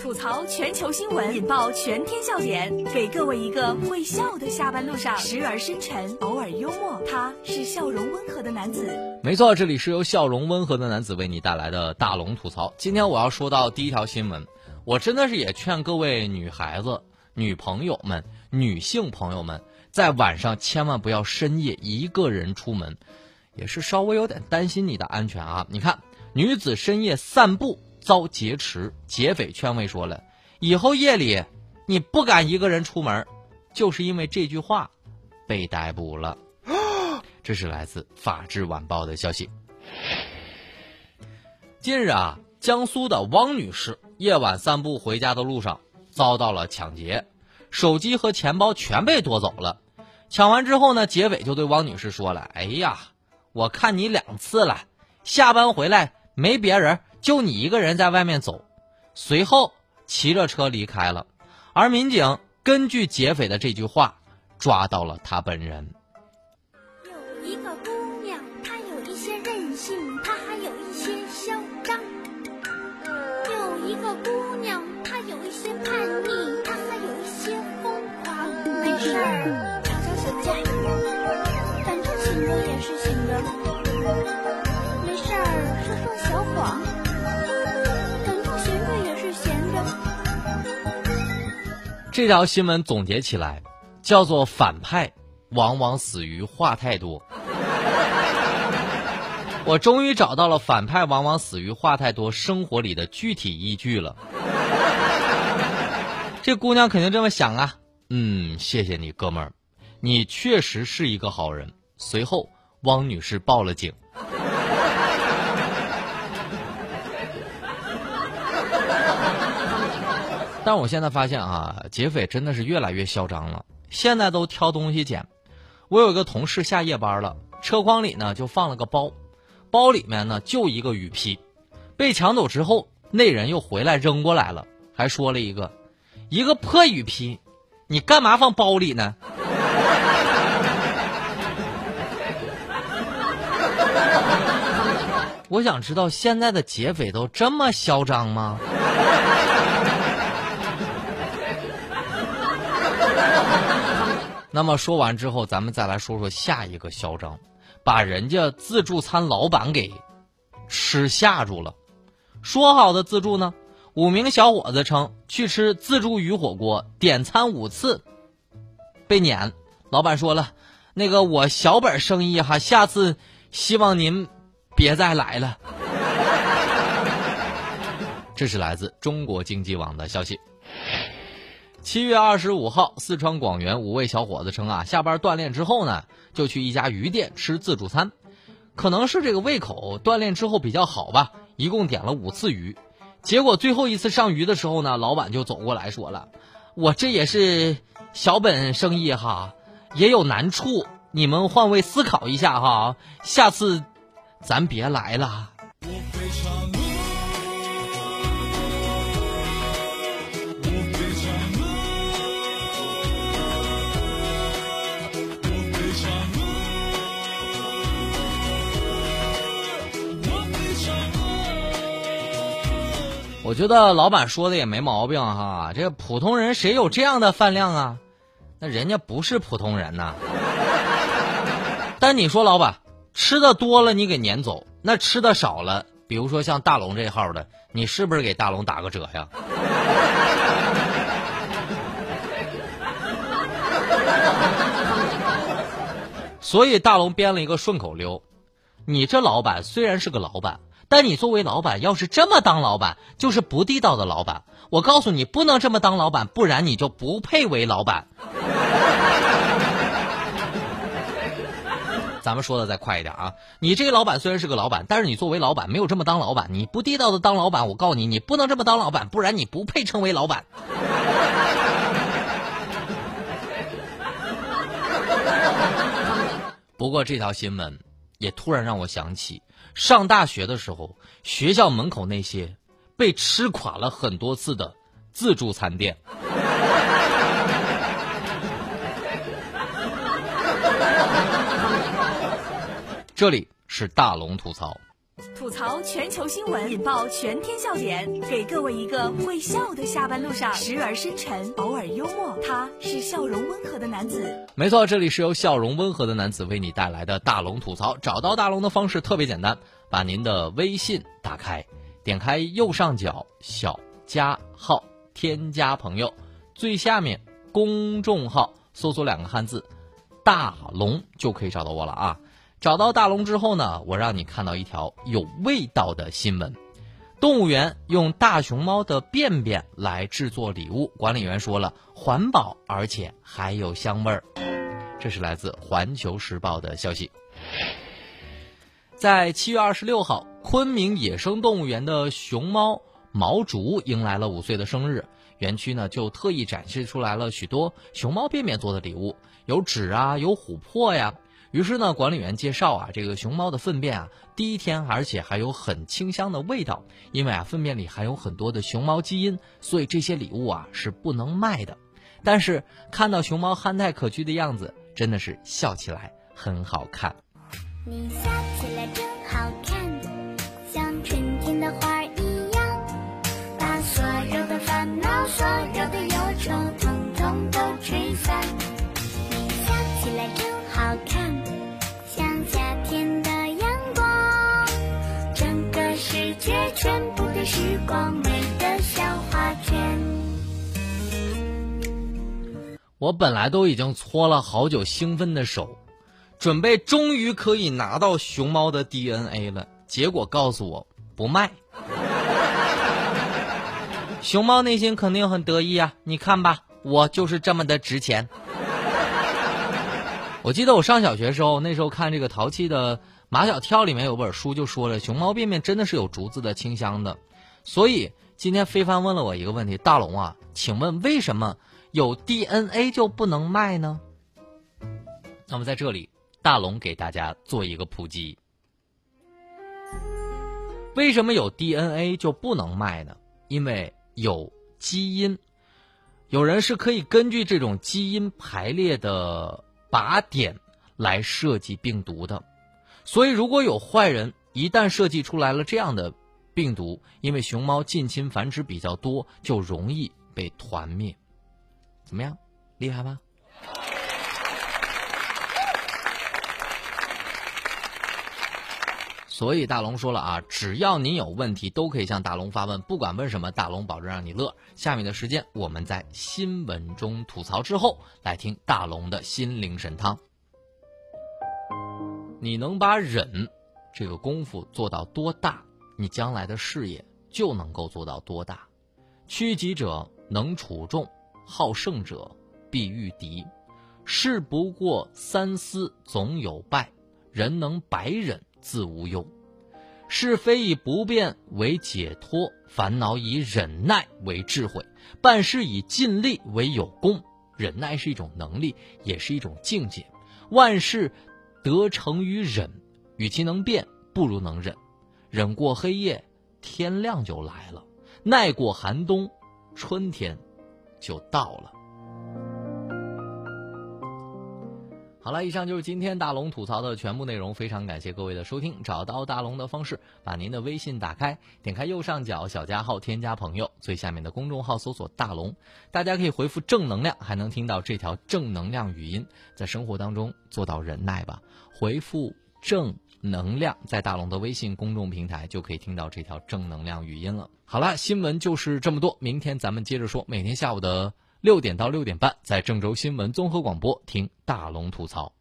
吐槽全球新闻，引爆全天笑点，给各位一个会笑的下班路上，时而深沉，偶尔幽默。他是笑容温和的男子。没错，这里是由笑容温和的男子为你带来的大龙吐槽。今天我要说到第一条新闻，我真的是也劝各位女孩子、女朋友们、女性朋友们，在晚上千万不要深夜一个人出门，也是稍微有点担心你的安全啊。你看，女子深夜散步。遭劫持，劫匪劝慰说了，以后夜里你不敢一个人出门，就是因为这句话，被逮捕了。这是来自《法制晚报》的消息。近日啊，江苏的汪女士夜晚散步回家的路上遭到了抢劫，手机和钱包全被夺走了。抢完之后呢，劫匪就对汪女士说了：“哎呀，我看你两次了，下班回来没别人。”就你一个人在外面走，随后骑着车离开了，而民警根据劫匪的这句话，抓到了他本人。有一个姑娘，她有一些任性，她还有一些嚣张。有一个姑娘，她有一些叛逆，她还有一些疯狂。没事儿，这条新闻总结起来，叫做“反派往往死于话太多”。我终于找到了“反派往往死于话太多”生活里的具体依据了。这姑娘肯定这么想啊，嗯，谢谢你，哥们儿，你确实是一个好人。随后，汪女士报了警。但我现在发现啊，劫匪真的是越来越嚣张了。现在都挑东西捡。我有一个同事下夜班了，车筐里呢就放了个包，包里面呢就一个雨披。被抢走之后，那人又回来扔过来了，还说了一个：“一个破雨披，你干嘛放包里呢？” 我想知道现在的劫匪都这么嚣张吗？那么说完之后，咱们再来说说下一个嚣张，把人家自助餐老板给吃吓住了。说好的自助呢？五名小伙子称去吃自助鱼火锅，点餐五次被撵。老板说了，那个我小本生意哈，下次希望您别再来了。这是来自中国经济网的消息。七月二十五号，四川广元五位小伙子称啊，下班锻炼之后呢，就去一家鱼店吃自助餐，可能是这个胃口锻炼之后比较好吧，一共点了五次鱼，结果最后一次上鱼的时候呢，老板就走过来说了：“我这也是小本生意哈，也有难处，你们换位思考一下哈，下次咱别来了。”我非常我觉得老板说的也没毛病哈，这普通人谁有这样的饭量啊？那人家不是普通人呐。但你说老板吃的多了，你给撵走；那吃的少了，比如说像大龙这号的，你是不是给大龙打个折呀？所以大龙编了一个顺口溜：你这老板虽然是个老板。但你作为老板，要是这么当老板，就是不地道的老板。我告诉你，不能这么当老板，不然你就不配为老板。咱们说的再快一点啊！你这个老板虽然是个老板，但是你作为老板没有这么当老板，你不地道的当老板。我告诉你，你不能这么当老板，不然你不配称为老板。不过这条新闻也突然让我想起。上大学的时候，学校门口那些被吃垮了很多次的自助餐店。这里是大龙吐槽，吐槽全球新闻，引爆全天笑点，给各位一个会笑的下班路上，时而深沉，偶尔幽默，他是笑容温和的男子。没错，这里是由笑容温和的男子为你带来的大龙吐槽。找到大龙的方式特别简单，把您的微信打开，点开右上角小加号，添加朋友，最下面公众号搜索两个汉字“大龙”就可以找到我了啊。找到大龙之后呢，我让你看到一条有味道的新闻：动物园用大熊猫的便便来制作礼物，管理员说了环保，而且还有香味儿。这是来自《环球时报》的消息。在七月二十六号，昆明野生动物园的熊猫毛竹迎来了五岁的生日，园区呢就特意展示出来了许多熊猫便便做的礼物，有纸啊，有琥珀呀。于是呢，管理员介绍啊，这个熊猫的粪便啊，第一天而且还有很清香的味道，因为啊，粪便里含有很多的熊猫基因，所以这些礼物啊是不能卖的。但是看到熊猫憨态可掬的样子，真的是笑起来很好看。你笑起来真好看，我本来都已经搓了好久，兴奋的手，准备终于可以拿到熊猫的 DNA 了。结果告诉我不卖。熊猫内心肯定很得意啊！你看吧，我就是这么的值钱。我记得我上小学时候，那时候看这个淘气的。马小跳里面有本书就说了，熊猫便便真的是有竹子的清香的，所以今天非凡问了我一个问题：大龙啊，请问为什么有 DNA 就不能卖呢？那么在这里，大龙给大家做一个普及：为什么有 DNA 就不能卖呢？因为有基因，有人是可以根据这种基因排列的靶点来设计病毒的。所以，如果有坏人一旦设计出来了这样的病毒，因为熊猫近亲繁殖比较多，就容易被团灭。怎么样，厉害吧？所以大龙说了啊，只要您有问题，都可以向大龙发问，不管问什么，大龙保证让你乐。下面的时间，我们在新闻中吐槽之后，来听大龙的心灵神汤。你能把忍这个功夫做到多大，你将来的事业就能够做到多大。趋吉者能处众，好胜者必遇敌。事不过三思，总有败。人能百忍，自无忧。是非以不变为解脱，烦恼以忍耐为智慧，办事以尽力为有功。忍耐是一种能力，也是一种境界。万事。得成于忍，与其能变，不如能忍。忍过黑夜，天亮就来了；耐过寒冬，春天就到了。好了，以上就是今天大龙吐槽的全部内容。非常感谢各位的收听。找到大龙的方式：把您的微信打开，点开右上角小加号，添加朋友，最下面的公众号搜索“大龙”。大家可以回复“正能量”，还能听到这条正能量语音。在生活当中做到忍耐吧。回复“正能量”在大龙的微信公众平台，就可以听到这条正能量语音了。好了，新闻就是这么多。明天咱们接着说。每天下午的。六点到六点半，在郑州新闻综合广播听大龙吐槽。